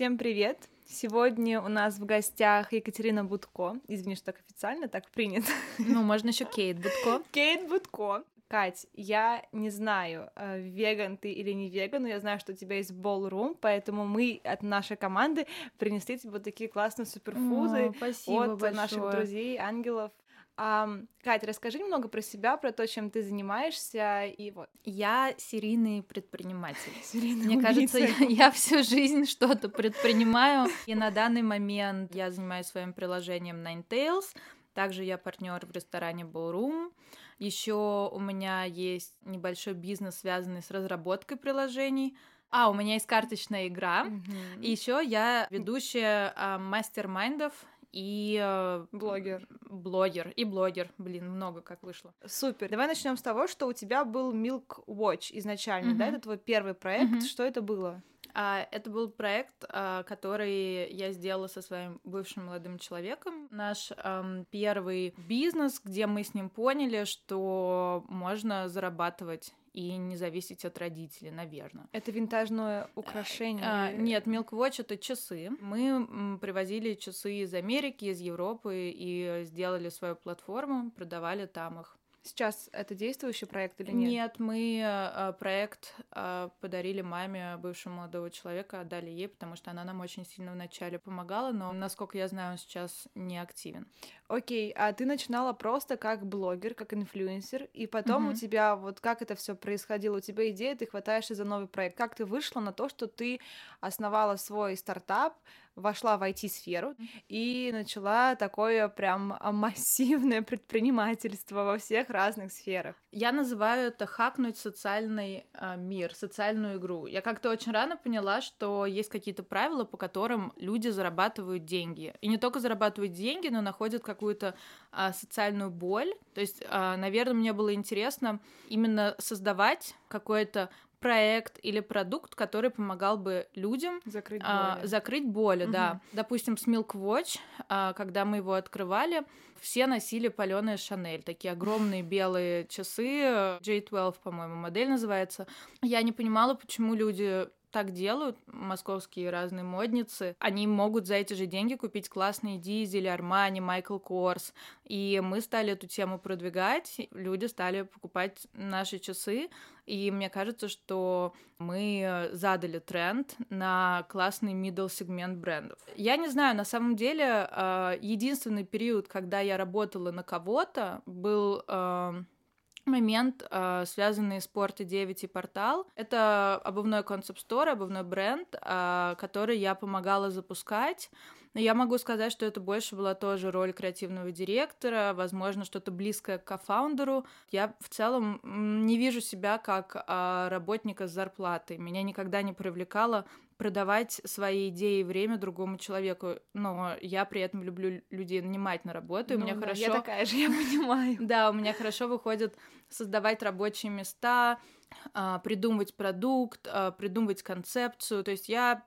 Всем привет! Сегодня у нас в гостях Екатерина Будко. Извини, что так официально, так принято. Ну, можно еще Кейт Будко. Кейт Будко. Кать, я не знаю, э, веган ты или не веган, но я знаю, что у тебя есть ballroom, поэтому мы от нашей команды принесли тебе вот такие классные суперфуды О, спасибо от большое. наших друзей, ангелов. А, Катя, расскажи немного про себя, про то, чем ты занимаешься, и вот. Я серийный предприниматель. Серийный Мне убийца. кажется, я, я всю жизнь что-то предпринимаю, и на данный момент я занимаюсь своим приложением Ninetales. Также я партнер в ресторане Ballroom. Еще у меня есть небольшой бизнес, связанный с разработкой приложений. А, у меня есть карточная игра. Мгм. И еще я ведущая а, мастер-майндов и э, блогер. блогер. И блогер. Блин, много как вышло. Супер. Давай начнем с того, что у тебя был Milk Watch изначально, да? Мгм. Это твой первый проект. Мгм. Что это было? А, Это был проект, а, который я сделала со своим бывшим молодым человеком. Наш ам, первый бизнес, где мы с ним поняли, что можно зарабатывать и не зависеть от родителей, наверное. Это винтажное украшение. А, нет, Milk Watch это часы. Мы привозили часы из Америки, из Европы и сделали свою платформу, продавали там их. Сейчас это действующий проект или нет? Нет, мы э, проект э, подарили маме бывшего молодого человека, отдали ей, потому что она нам очень сильно вначале помогала, но, насколько я знаю, он сейчас не активен. Окей, а ты начинала просто как блогер, как инфлюенсер, и потом у Мгм. тебя вот как это все происходило? У тебя идея, ты хватаешься за новый проект. Как ты вышла на то, что ты основала свой стартап, вошла в IT-сферу и начала такое прям а, массивное предпринимательство во всех разных сферах? Я называю это хакнуть социальный э, мир, социальную игру. Я как-то очень рано поняла, что есть какие-то правила, по которым люди зарабатывают деньги. И не только зарабатывают деньги, но находят какую-то а, социальную боль. То есть, а, наверное, мне было интересно именно создавать какой-то проект или продукт, который помогал бы людям Закрыть а, боли. закрыть боли, да. Мгм. Допустим, с Milk Watch, а, когда мы его открывали, все носили паленые Шанель, такие огромные белые часы, э, J12, по-моему, модель называется. Я не понимала, почему люди так делают, московские разные модницы, они могут за эти же деньги купить классные Дизель, Армани, Майкл Корс. И мы стали эту тему продвигать, люди стали покупать наши часы, и мне кажется, что мы задали тренд на классный middle сегмент брендов. Я не знаю, на самом деле, э, единственный период, когда я работала на кого-то, был э, момент, э, связанный с Порта 9 и Портал. Это обувной концепт-стор, обувной бренд, э, который я помогала запускать. Я могу сказать, что это больше была тоже роль креативного директора, возможно, что-то близкое к кофаундеру. Я в целом не вижу себя как а, работника с зарплатой. Меня никогда не привлекало продавать свои идеи и время другому человеку. Но я при этом люблю людей нанимать на работу, и Ну мне да, хорошо... Я такая же, я понимаю. Да, у меня хорошо выходит создавать рабочие места, а, придумывать продукт, а, придумывать концепцию. То есть я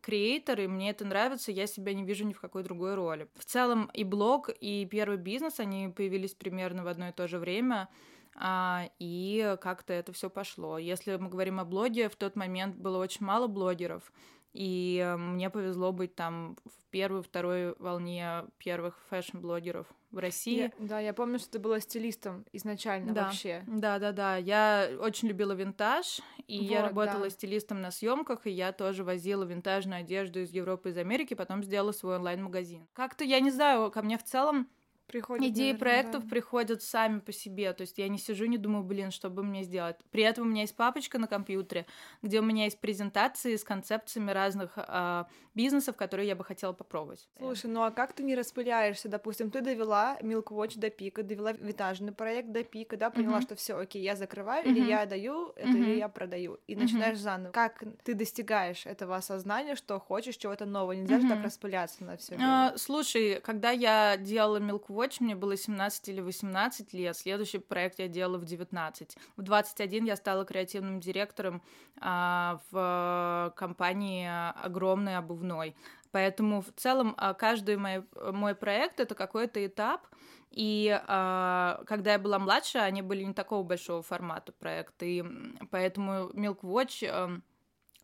креатор, и мне это нравится, я себя не вижу ни в какой другой роли. В целом и блог, и первый бизнес, они появились примерно в одно и то же время. А, и как-то это все пошло. Если мы говорим о блоге, в тот момент было очень мало блогеров, и э, мне повезло быть там в первой, второй волне первых fashion -блогеров в России. Я- да, я помню, что ты была стилистом изначально Да. вообще. Да, да, да. Я очень любила винтаж, и я Вот, работала да. стилистом на съемках, и я тоже возила винтажную одежду из Европы, из Америки, потом сделала свой онлайн-магазин. Как-то, я не знаю, ко мне в целом Приходит, идеи наверно, проектов да. приходят сами по себе. То есть я не сижу, не думаю, блин, что бы мне сделать. При этом у меня есть папочка на компьютере, где у меня есть презентации с концепциями разных а, бизнесов, которые я бы хотела попробовать. Слушай, ну а как ты не распыляешься? Допустим, ты довела Milk Watch до пика, довела витажный проект до пика, да, поняла, Мгм. что все, окей, я закрываю, или Мгм. я даю это, Мгм. или я продаю. И Мгм. начинаешь заново. Как ты достигаешь этого осознания, что хочешь чего-то нового? Нельзя же так распыляться на все. А, слушай, когда я делала Milk Watch, мне было 17 или 18 лет. Следующий проект я делала в 19. В 21 я стала креативным директором а, в компании огромной обувной. Поэтому в целом а, каждый мой, мой проект это какой-то этап. И а, когда я была младше, они были не такого большого формата проекта. И поэтому Milk Watch эм,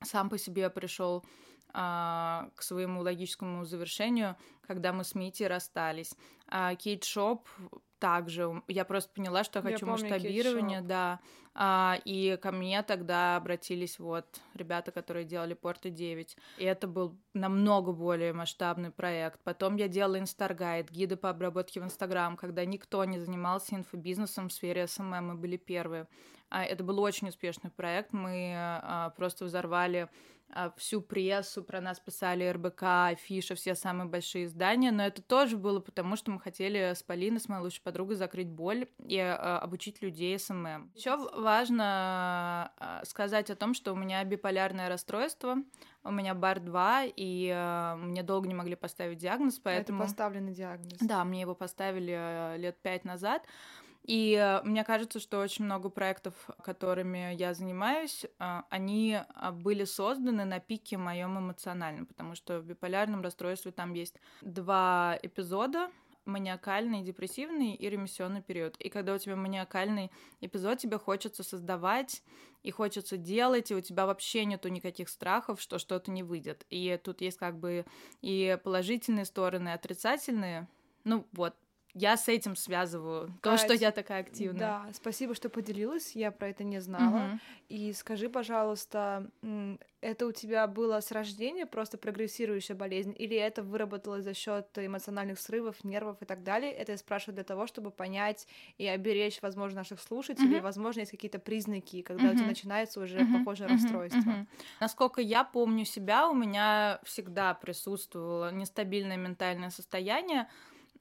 сам по себе пришел к своему логическому завершению, когда мы с Мити расстались. А Kate Shop также. Я просто поняла, что я хочу я масштабирование, да. А, и ко мне тогда обратились вот ребята, которые делали Порты 9. И это был намного более масштабный проект. Потом я делала InstaGuide, гиды по обработке в Инстаграм, когда никто не занимался инфобизнесом в сфере SMM, мы были первые. А, это был очень успешный проект. Мы а, просто взорвали а, всю прессу, про нас писали РБК, Афиша, все самые большие издания, но это тоже было потому, что мы хотели с Полиной, с моей лучшей подругой, закрыть боль и а, обучить людей SMM. Еще важно а, сказать о том, что у меня биполярное расстройство, у меня бар 2, и э, мне долго не могли поставить диагноз, поэтому... Это поставленный диагноз. Да, мне его поставили лет пять назад. И э, мне кажется, что очень много проектов, которыми я занимаюсь, э, они а, были созданы на пике моем эмоциональном, потому что в биполярном расстройстве там есть два эпизода, маниакальный, депрессивный и ремиссионный период. И когда у тебя маниакальный эпизод, тебе хочется создавать и хочется делать, и у тебя вообще нету никаких страхов, что что-то не выйдет. И тут есть как бы и положительные стороны, и отрицательные. Ну вот, я с этим связываю Кать, то, что я такая активная. Да, спасибо, что поделилась, я про это не знала. Угу. И скажи, пожалуйста, это у тебя было с рождения просто прогрессирующая болезнь, или это выработалось за счет эмоциональных срывов, нервов и так далее? Это я спрашиваю для того, чтобы понять и оберечь, возможно, наших слушателей. Угу. Возможно, есть какие-то признаки, когда угу. у тебя начинается уже угу. похожее угу. расстройство. Угу. Насколько я помню себя, у меня всегда присутствовало нестабильное ментальное состояние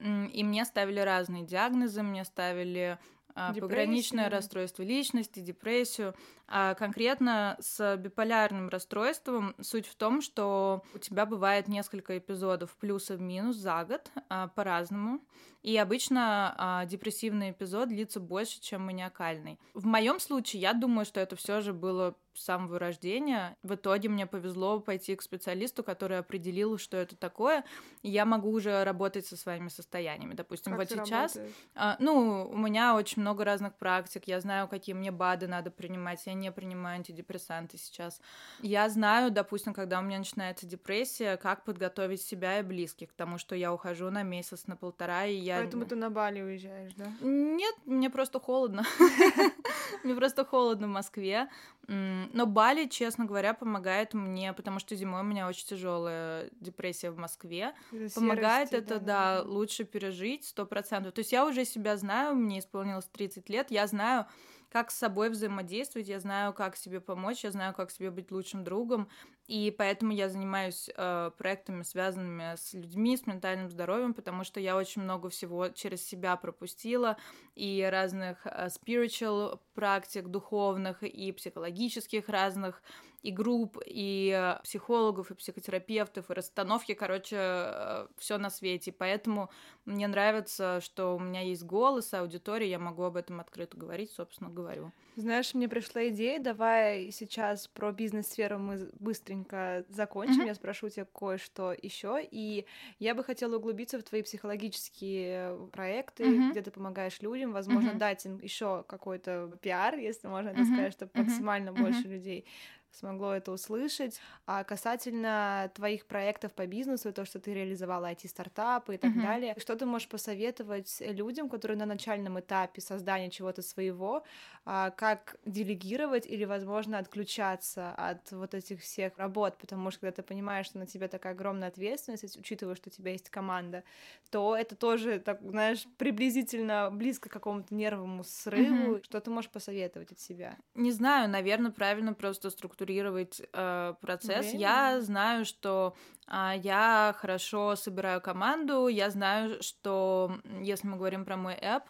и мне ставили разные диагнозы, мне ставили а, пограничное расстройство личности, депрессию. А конкретно с биполярным расстройством суть в том, что у тебя бывает несколько эпизодов плюсов минус за год а, по-разному. И обычно а, депрессивный эпизод длится больше, чем маниакальный. В моем случае я думаю, что это все же было с самого рождения. В итоге мне повезло пойти к специалисту, который определил, что это такое. И я могу уже работать со своими состояниями. Допустим, как вот сейчас. А, ну, у меня очень много разных практик. Я знаю, какие мне БАДы надо принимать. Я не принимаю антидепрессанты сейчас. Я знаю, допустим, когда у меня начинается депрессия, как подготовить себя и близких к тому, что я ухожу на месяц, на полтора, и я... Поэтому ты на Бали уезжаешь, да? Нет, мне просто холодно. Мне просто холодно в Москве. Но Бали, честно говоря, помогает мне, потому что зимой у меня очень тяжелая депрессия в Москве. Помогает это, да, лучше пережить сто процентов. То есть я уже себя знаю, мне исполнилось 30 лет, я знаю, как с собой взаимодействовать, я знаю, как себе помочь, я знаю, как себе быть лучшим другом, и поэтому я занимаюсь э, проектами, связанными с людьми, с ментальным здоровьем, потому что я очень много всего через себя пропустила, и разных э, spiritual практик духовных, и психологических разных, и групп, и э, психологов, и психотерапевтов, и расстановки, короче, э, все на свете. Поэтому мне нравится, что у меня есть голос, аудитория, я могу об этом открыто говорить, собственно, говорю. Знаешь, мне пришла идея, давай сейчас про бизнес-сферу мы быстренько закончим, mm-hmm. я спрошу тебя кое-что еще, и я бы хотела углубиться в твои психологические проекты, mm-hmm. где ты помогаешь людям, возможно, mm-hmm. дать им еще какой-то пиар, если можно это mm-hmm. сказать, чтобы mm-hmm. максимально mm-hmm. больше людей смогло это услышать. А касательно твоих проектов по бизнесу, то, что ты реализовала IT-стартапы и так uh-huh. далее, что ты можешь посоветовать людям, которые на начальном этапе создания чего-то своего, а, как делегировать или, возможно, отключаться от вот этих всех работ, потому что когда ты понимаешь, что на тебя такая огромная ответственность, учитывая, что у тебя есть команда, то это тоже, так, знаешь, приблизительно близко к какому-то нервному срыву. Uh-huh. Что ты можешь посоветовать от себя? Не знаю, наверное, правильно просто структурировать структурировать э, процесс. Время. Я знаю, что э, я хорошо собираю команду, я знаю, что если мы говорим про мой app,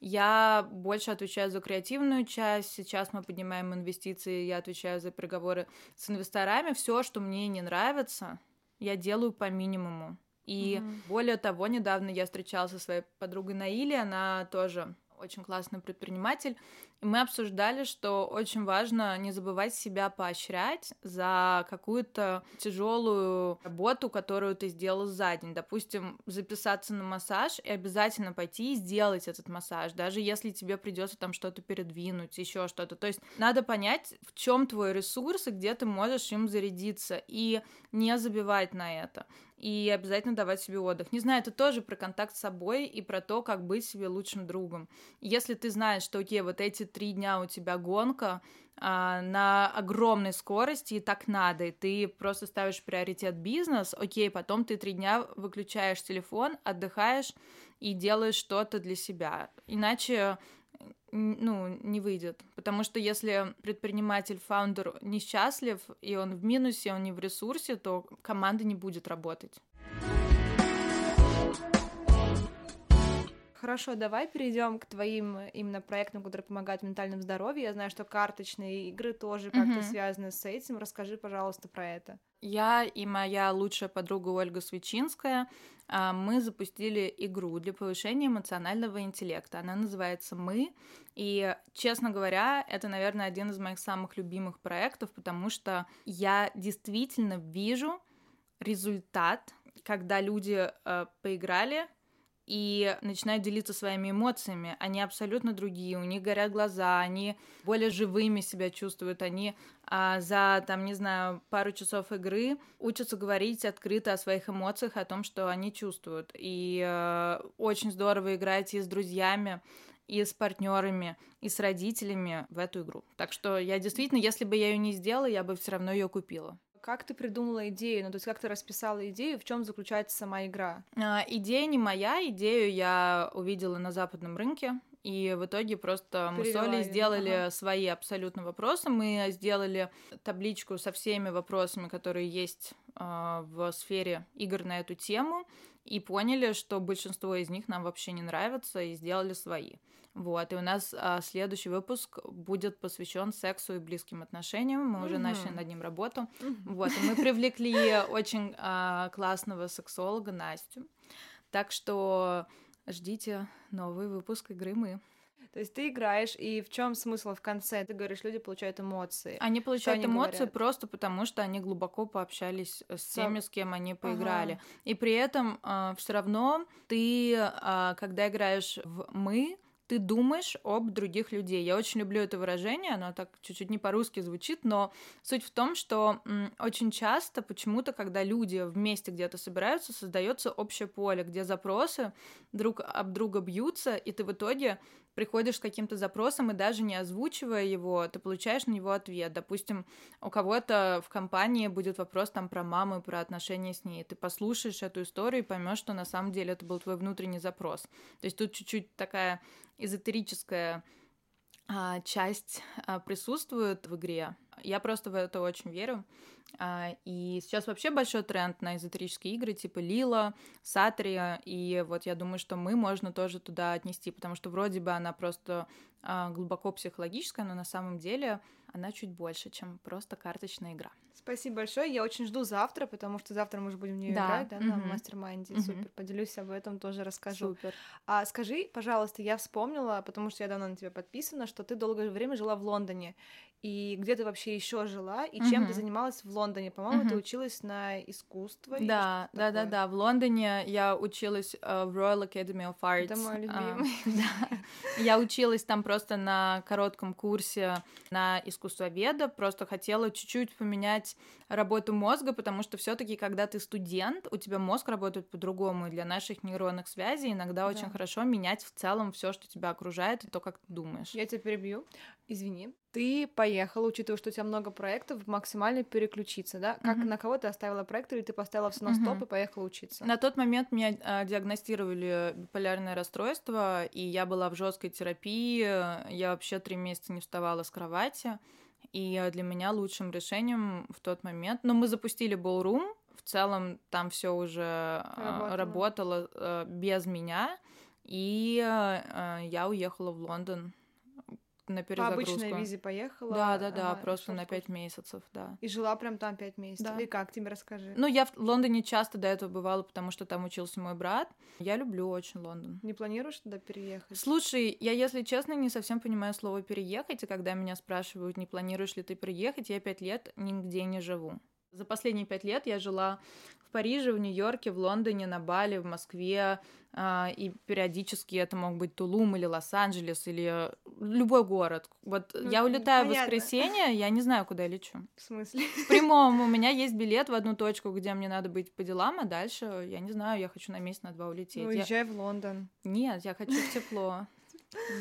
я больше отвечаю за креативную часть. Сейчас мы поднимаем инвестиции, я отвечаю за переговоры с инвесторами. Все, что мне не нравится, я делаю по минимуму. И mm более того, недавно я встречалась со своей подругой Наили, она тоже очень классный предприниматель, мы обсуждали, что очень важно не забывать себя поощрять за какую-то тяжелую работу, которую ты сделал за день. Допустим, записаться на массаж и обязательно пойти и сделать этот массаж, даже если тебе придется там что-то передвинуть, еще что-то. То есть надо понять, в чем твой ресурс и где ты можешь им зарядиться, и не забивать на это и обязательно давать себе отдых. Не знаю, это тоже про контакт с собой и про то, как быть себе лучшим другом. Если ты знаешь, что, окей, вот эти три дня у тебя гонка а, на огромной скорости, и так надо, и ты просто ставишь приоритет бизнес, окей, потом ты три дня выключаешь телефон, отдыхаешь и делаешь что-то для себя. Иначе ну, не выйдет. Потому что если предприниматель, фаундер несчастлив, и он в минусе, он не в ресурсе, то команда не будет работать. Хорошо, давай перейдем к твоим именно проектам, которые помогают ментальному здоровью. Я знаю, что карточные игры тоже как-то mm-hmm. связаны с этим. Расскажи, пожалуйста, про это. Я и моя лучшая подруга Ольга Свечинская, а, мы запустили игру для повышения эмоционального интеллекта. Она называется «Мы». И, честно говоря, это, наверное, один из моих самых любимых проектов, потому что я действительно вижу результат, когда люди э, поиграли, и начинают делиться своими эмоциями. Они абсолютно другие, у них горят глаза, они более живыми себя чувствуют, они а, за, там, не знаю, пару часов игры учатся говорить открыто о своих эмоциях, о том, что они чувствуют. И э, очень здорово играть и с друзьями, и с партнерами, и с родителями в эту игру. Так что я действительно, если бы я ее не сделала, я бы все равно ее купила. Как ты придумала идею? Ну, то есть как ты расписала идею, в чем заключается сама игра? А, идея не моя, идею я увидела на западном рынке. И в итоге просто мы с Олей сделали ага. свои абсолютно вопросы. Мы сделали табличку со всеми вопросами, которые есть э, в сфере игр на эту тему, и поняли, что большинство из них нам вообще не нравятся, и сделали свои. Вот, и у нас а, следующий выпуск будет посвящен сексу и близким отношениям. Мы mm-hmm. уже начали над ним работу. Mm-hmm. Вот, и мы привлекли очень а, классного сексолога Настю. Так что ждите новый выпуск игры мы. То есть ты играешь, и в чем смысл в конце? Ты говоришь, люди получают эмоции. Они получают что эмоции говорят? просто потому, что они глубоко пообщались с теми, с кем они поиграли. Ага. И при этом э, все равно ты, э, когда играешь в мы, ты думаешь об других людей. Я очень люблю это выражение, оно так чуть-чуть не по-русски звучит, но суть в том, что очень часто почему-то, когда люди вместе где-то собираются, создается общее поле, где запросы друг об друга бьются, и ты в итоге приходишь с каким-то запросом и даже не озвучивая его, ты получаешь на него ответ. Допустим, у кого-то в компании будет вопрос там про маму, про отношения с ней. Ты послушаешь эту историю и поймешь, что на самом деле это был твой внутренний запрос. То есть тут чуть-чуть такая эзотерическая а, часть а, присутствует в игре. Я просто в это очень верю. А, и сейчас вообще большой тренд на эзотерические игры типа Лила, Сатори, и вот я думаю, что мы можно тоже туда отнести, потому что вроде бы она просто а, глубоко психологическая, но на самом деле она чуть больше, чем просто карточная игра. Спасибо большое. Я очень жду завтра, потому что завтра мы же будем в нее да. играть, да, на mastermind е. Mm-hmm. Супер. Поделюсь об этом, тоже расскажу. Супер. А скажи, пожалуйста, я вспомнила, потому что я давно на тебя подписана, что ты долгое время жила в Лондоне и где ты вообще еще жила, и чем mm-hmm. ты занималась в Лондоне. По-моему, mm-hmm. ты училась на искусство. Да, да, да, да. В Лондоне я училась uh, в Royal Academy of Arts. Это мой любимый. Uh, да. Я училась там просто на коротком курсе на искусствоведа, просто хотела чуть-чуть поменять работу мозга, потому что все-таки, когда ты студент, у тебя мозг работает по-другому, и для наших нейронных связей иногда да. очень хорошо менять в целом все, что тебя окружает, и то, как ты думаешь. Я тебя перебью. Извини. Ты поехала, учитывая, что у тебя много проектов, максимально переключиться, да? Как mm-hmm. на кого ты оставила проект, или ты поставила все на стоп mm-hmm. и поехала учиться? На тот момент меня а, диагностировали биполярное расстройство, и я была в жесткой терапии. Я вообще три месяца не вставала с кровати. И для меня лучшим решением в тот момент... Ну, мы запустили Ballroom, в целом там все уже а, работало, работало э, без меня, и э, я уехала в Лондон на перезагрузку. По обычной визе поехала? Да, да, да, ага, просто на пять месяцев, да. И жила прям там пять месяцев? Да. И как, тебе расскажи. Ну, я в Лондоне часто до этого бывала, потому что там учился мой брат. Я люблю очень Лондон. Не планируешь туда переехать? Слушай, я, если честно, не совсем понимаю слово «переехать», и когда меня спрашивают, не планируешь ли ты приехать, я пять лет нигде не живу. За последние пять лет я жила Париже, в Нью-Йорке, в Лондоне, на Бали, в Москве, а, и периодически это мог быть Тулум или Лос-Анджелес или любой город. Вот ну, я улетаю понятно. в воскресенье, я не знаю, куда я лечу. В смысле? В прямом. У меня есть билет в одну точку, где мне надо быть по делам, а дальше, я не знаю, я хочу на месяц, на два улететь. Ну, уезжай я... в Лондон. Нет, я хочу в тепло.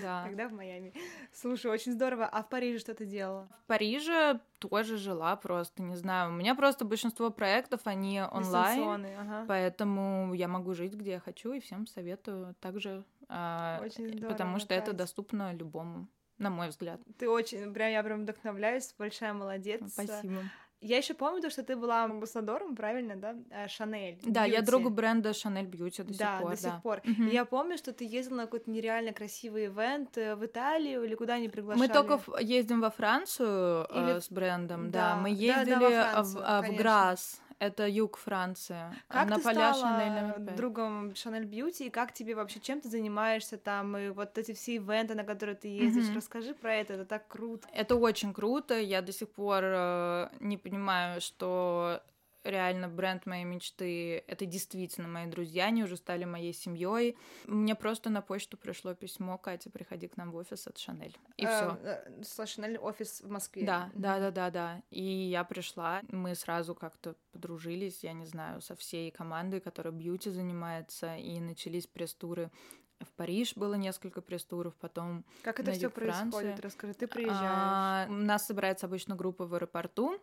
Да. Тогда в Майами. Слушай, очень здорово. А в Париже что ты делала? В Париже тоже жила просто, не знаю. У меня просто большинство проектов, они онлайн. Ага. Поэтому я могу жить, где я хочу, и всем советую также. А, очень здорово, потому что Кать. это доступно любому на мой взгляд. Ты очень, прям я прям вдохновляюсь, большая молодец. Спасибо. Я еще помню то, что ты была амбассадором, правильно, да? Э, Шанель. Да, я друг бренда Шанель Бьюти до да, сих пор. До сих пор. Угу. Я помню, что ты ездила на какой-то нереально красивый ивент э, в Италию или куда не приглашали. Мы только ездим во Францию или... э, с брендом, да. да. Мы ездили да, да, Францию, в, в Грасс. Это юг Франции. Как на ты поля стала другом Шанель Бьюти, и как тебе вообще, чем ты занимаешься там, и вот эти все ивенты, на которые ты ездишь, mm-hmm. расскажи про это, это так круто. Это очень круто, я до сих пор э, не понимаю, что реально бренд моей мечты. Это действительно мои друзья, они уже стали моей семьей. Мне просто на почту пришло письмо, Катя, приходи к нам в офис от Шанель. И все. Э, Шанель офис в Москве. Да, да, да, да, да. И я пришла, мы сразу как-то подружились, я не знаю, со всей командой, которая бьюти занимается, и начались пресс-туры в Париж было несколько пресс-туров, потом Как это все происходит? Расскажи, ты приезжаешь. А, у нас собирается обычно группа в аэропорту,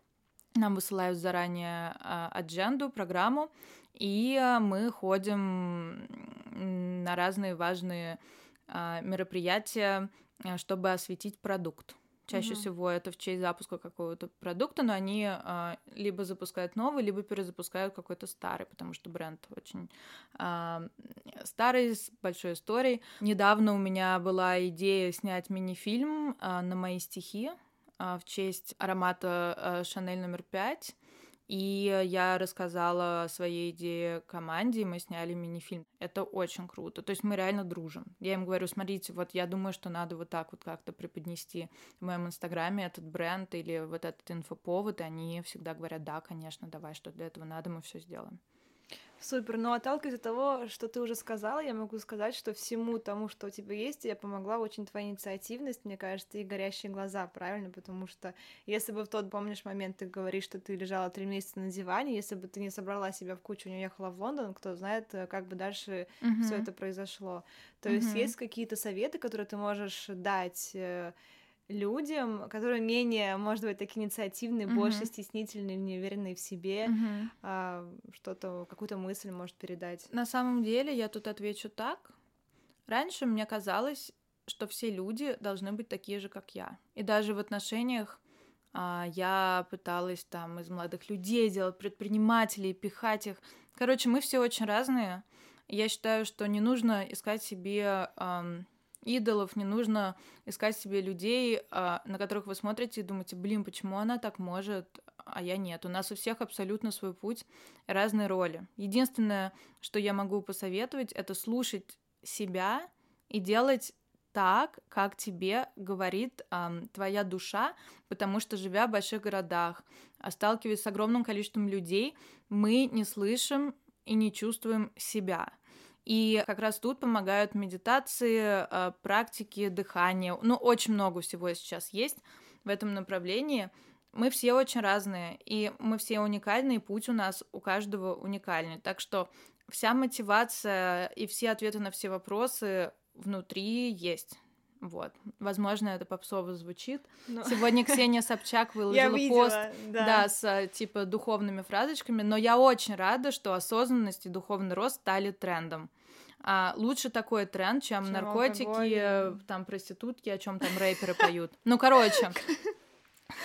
нам высылают заранее а, адженду, программу, и а, мы ходим на разные важные а, мероприятия, чтобы осветить продукт. Чаще угу. всего это в честь запуска какого-то продукта, но они а, либо запускают новый, либо перезапускают какой-то старый, потому что бренд очень а, старый, с большой историей. Недавно у меня была идея снять мини-фильм а, на мои стихи а, в честь аромата Шанель номер пять. И я рассказала о своей идее команде, и мы сняли мини-фильм. Это очень круто. То есть мы реально дружим. Я им говорю, смотрите, вот я думаю, что надо вот так вот как-то преподнести в моем инстаграме этот бренд или вот этот инфоповод, и они всегда говорят, да, конечно, давай, что для этого надо, мы все сделаем. Супер, но отталкиваясь от того, что ты уже сказала, я могу сказать, что всему тому, что у тебя есть, тебе помогла очень твоя инициативность, мне кажется, и горящие глаза, правильно? Потому что если бы в тот, помнишь, момент ты говоришь, что ты лежала три месяца на диване, если бы ты не собрала себя в кучу, не уехала в Лондон, кто знает, э, как бы дальше mm-hmm. все это произошло. То mm-hmm. есть есть какие-то советы, которые ты можешь дать э, людям, которые менее, может быть, такие инициативные, mm-hmm. больше стеснительные, неуверенные в себе, mm-hmm. а, что-то, какую-то мысль может передать. На самом деле, я тут отвечу так. Раньше мне казалось, что все люди должны быть такие же, как я. И даже в отношениях а, я пыталась там из молодых людей делать предпринимателей, пихать их. Короче, мы все очень разные. Я считаю, что не нужно искать себе... Эм, идолов, не нужно искать себе людей, а, на которых вы смотрите и думаете, блин, почему она так может, а я нет. У нас у всех абсолютно свой путь, разные роли. Единственное, что я могу посоветовать, это слушать себя и делать так, как тебе говорит эм, твоя душа, потому что живя в больших городах, сталкиваясь с огромным количеством людей, мы не слышим и не чувствуем себя. И как раз тут помогают медитации, а, практики дыхания. Ну, очень много всего сейчас есть в этом направлении. Мы все очень разные, и мы все уникальны, и путь у нас у каждого уникальный. Так что вся мотивация и все ответы на все вопросы внутри есть. Вот. Возможно, это попсово звучит. Но... Сегодня Ксения Собчак выложила видела, пост да. да, с типа духовными фразочками, но я очень рада, что осознанность и духовный рост стали трендом. А, лучше такой тренд, чем, чем наркотики, алкоголь. там проститутки, о чем там рэперы поют. Ну, короче.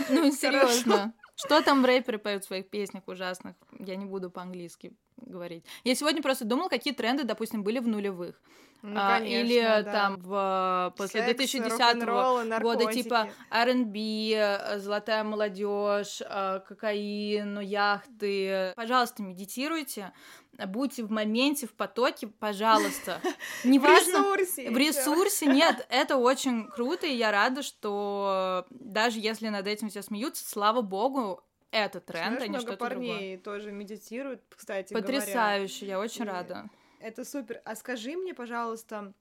Ну, серьезно. Что там рэперы поют в своих песнях ужасных? Я не буду по-английски говорить. Я сегодня просто думала, какие тренды, допустим, были в нулевых. Ну, А, конечно, или да. там в после Секс, 2010 рок-н-ролл, года типа. R&B, э, золотая молодежь, э, кокаин, яхты. Пожалуйста, медитируйте, будьте в моменте, в потоке, пожалуйста. В Неважно, ресурсе. в ресурсе нет, это очень круто, и я рада, что даже если над этим все смеются, слава богу, это тренд, Знаешь, а не много что-то другое. парней тоже медитируют, кстати говоря. Потрясающе, я очень И- рада. Это супер. А скажи мне, пожалуйста,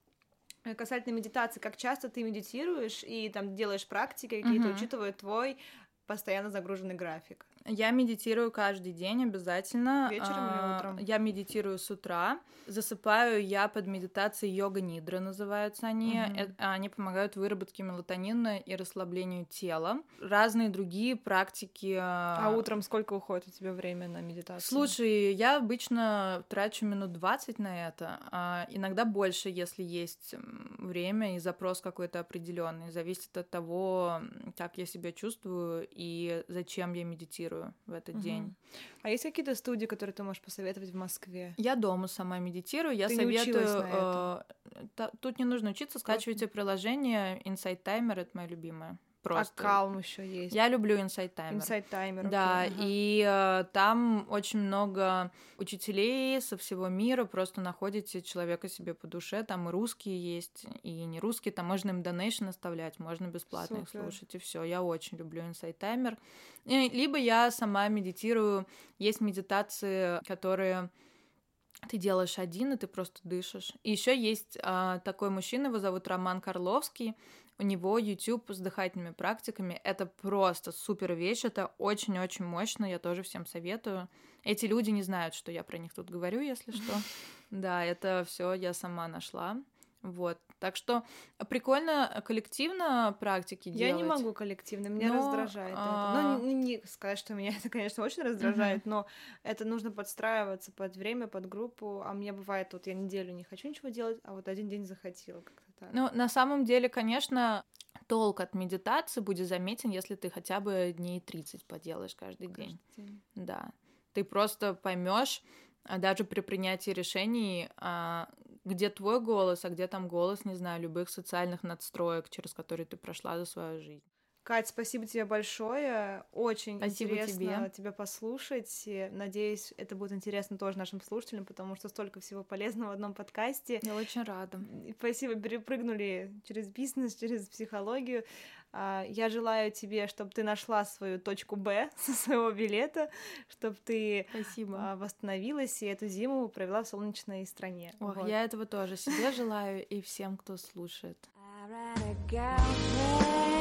э, касательно медитации, как часто ты медитируешь и там делаешь практики какие-то, Мгм. учитывая твой постоянно загруженный график? Я медитирую каждый день обязательно. Вечером или А, утром? Я медитирую с утра. Засыпаю я под медитацией йога нидра называются они. Э, Они помогают выработке мелатонина и расслаблению тела. Разные другие практики. А утром сколько уходит у тебя время на медитацию? Слушай, я обычно трачу минут 20 на это, а иногда больше, если есть время и запрос какой-то определенный. Зависит от того, как я себя чувствую и зачем я медитирую в этот Мгм. день. А есть какие-то студии, которые ты можешь посоветовать в Москве? Я дома сама медитирую, я Ты не советую. училась на э, та- тут не нужно учиться, скачивайте приложение Insight Timer, это мое любимое. Просто. А Calm еще есть. Я люблю Insight Timer. Inside Timer. Да, ага. и э, там очень много учителей со всего мира, просто находите человека себе по душе, там и русские есть, и не русские, там можно им донейшн оставлять, можно бесплатно их Супер. слушать, и все. Я очень люблю Insight Timer. И Либо я сама медитирую, есть медитации, которые ты делаешь один, и ты просто дышишь. И еще есть а, такой мужчина, его зовут Роман Карловский. У него YouTube с дыхательными практиками. Это просто супер вещь, это очень-очень мощно, я тоже всем советую. Эти люди не знают, что я про них тут говорю, если что. Да, это все я сама нашла. Вот. Так что прикольно коллективно практики Я делать. не могу коллективно, меня Но, раздражает а, это. Ну, не, не сказать, что меня это, конечно, очень раздражает, но это нужно подстраиваться под время, под группу. А мне бывает, вот я неделю не хочу ничего делать, а вот один день захотела как-то так. Ну, на самом деле, конечно, толк от медитации будет заметен, если ты хотя бы дней 30 поделаешь каждый день. Каждый день. Да. Ты просто поймешь, а, даже при принятии решений, а, где твой голос, а где там голос, не знаю, любых социальных надстроек, через которые ты прошла за свою жизнь. Кать, спасибо тебе большое. Очень Спасибо интересно тебе. тебя послушать. И Надеюсь, это будет интересно тоже нашим слушателям, потому что столько всего полезного в одном подкасте. Я очень рада. Спасибо, перепрыгнули через бизнес, через психологию. А, Я желаю тебе, чтобы ты нашла свою точку Б со своего билета, чтобы ты Спасибо. а, восстановилась и эту зиму провела в солнечной стране. Ох, Вот. я этого тоже себе желаю и всем, кто слушает. I read a girl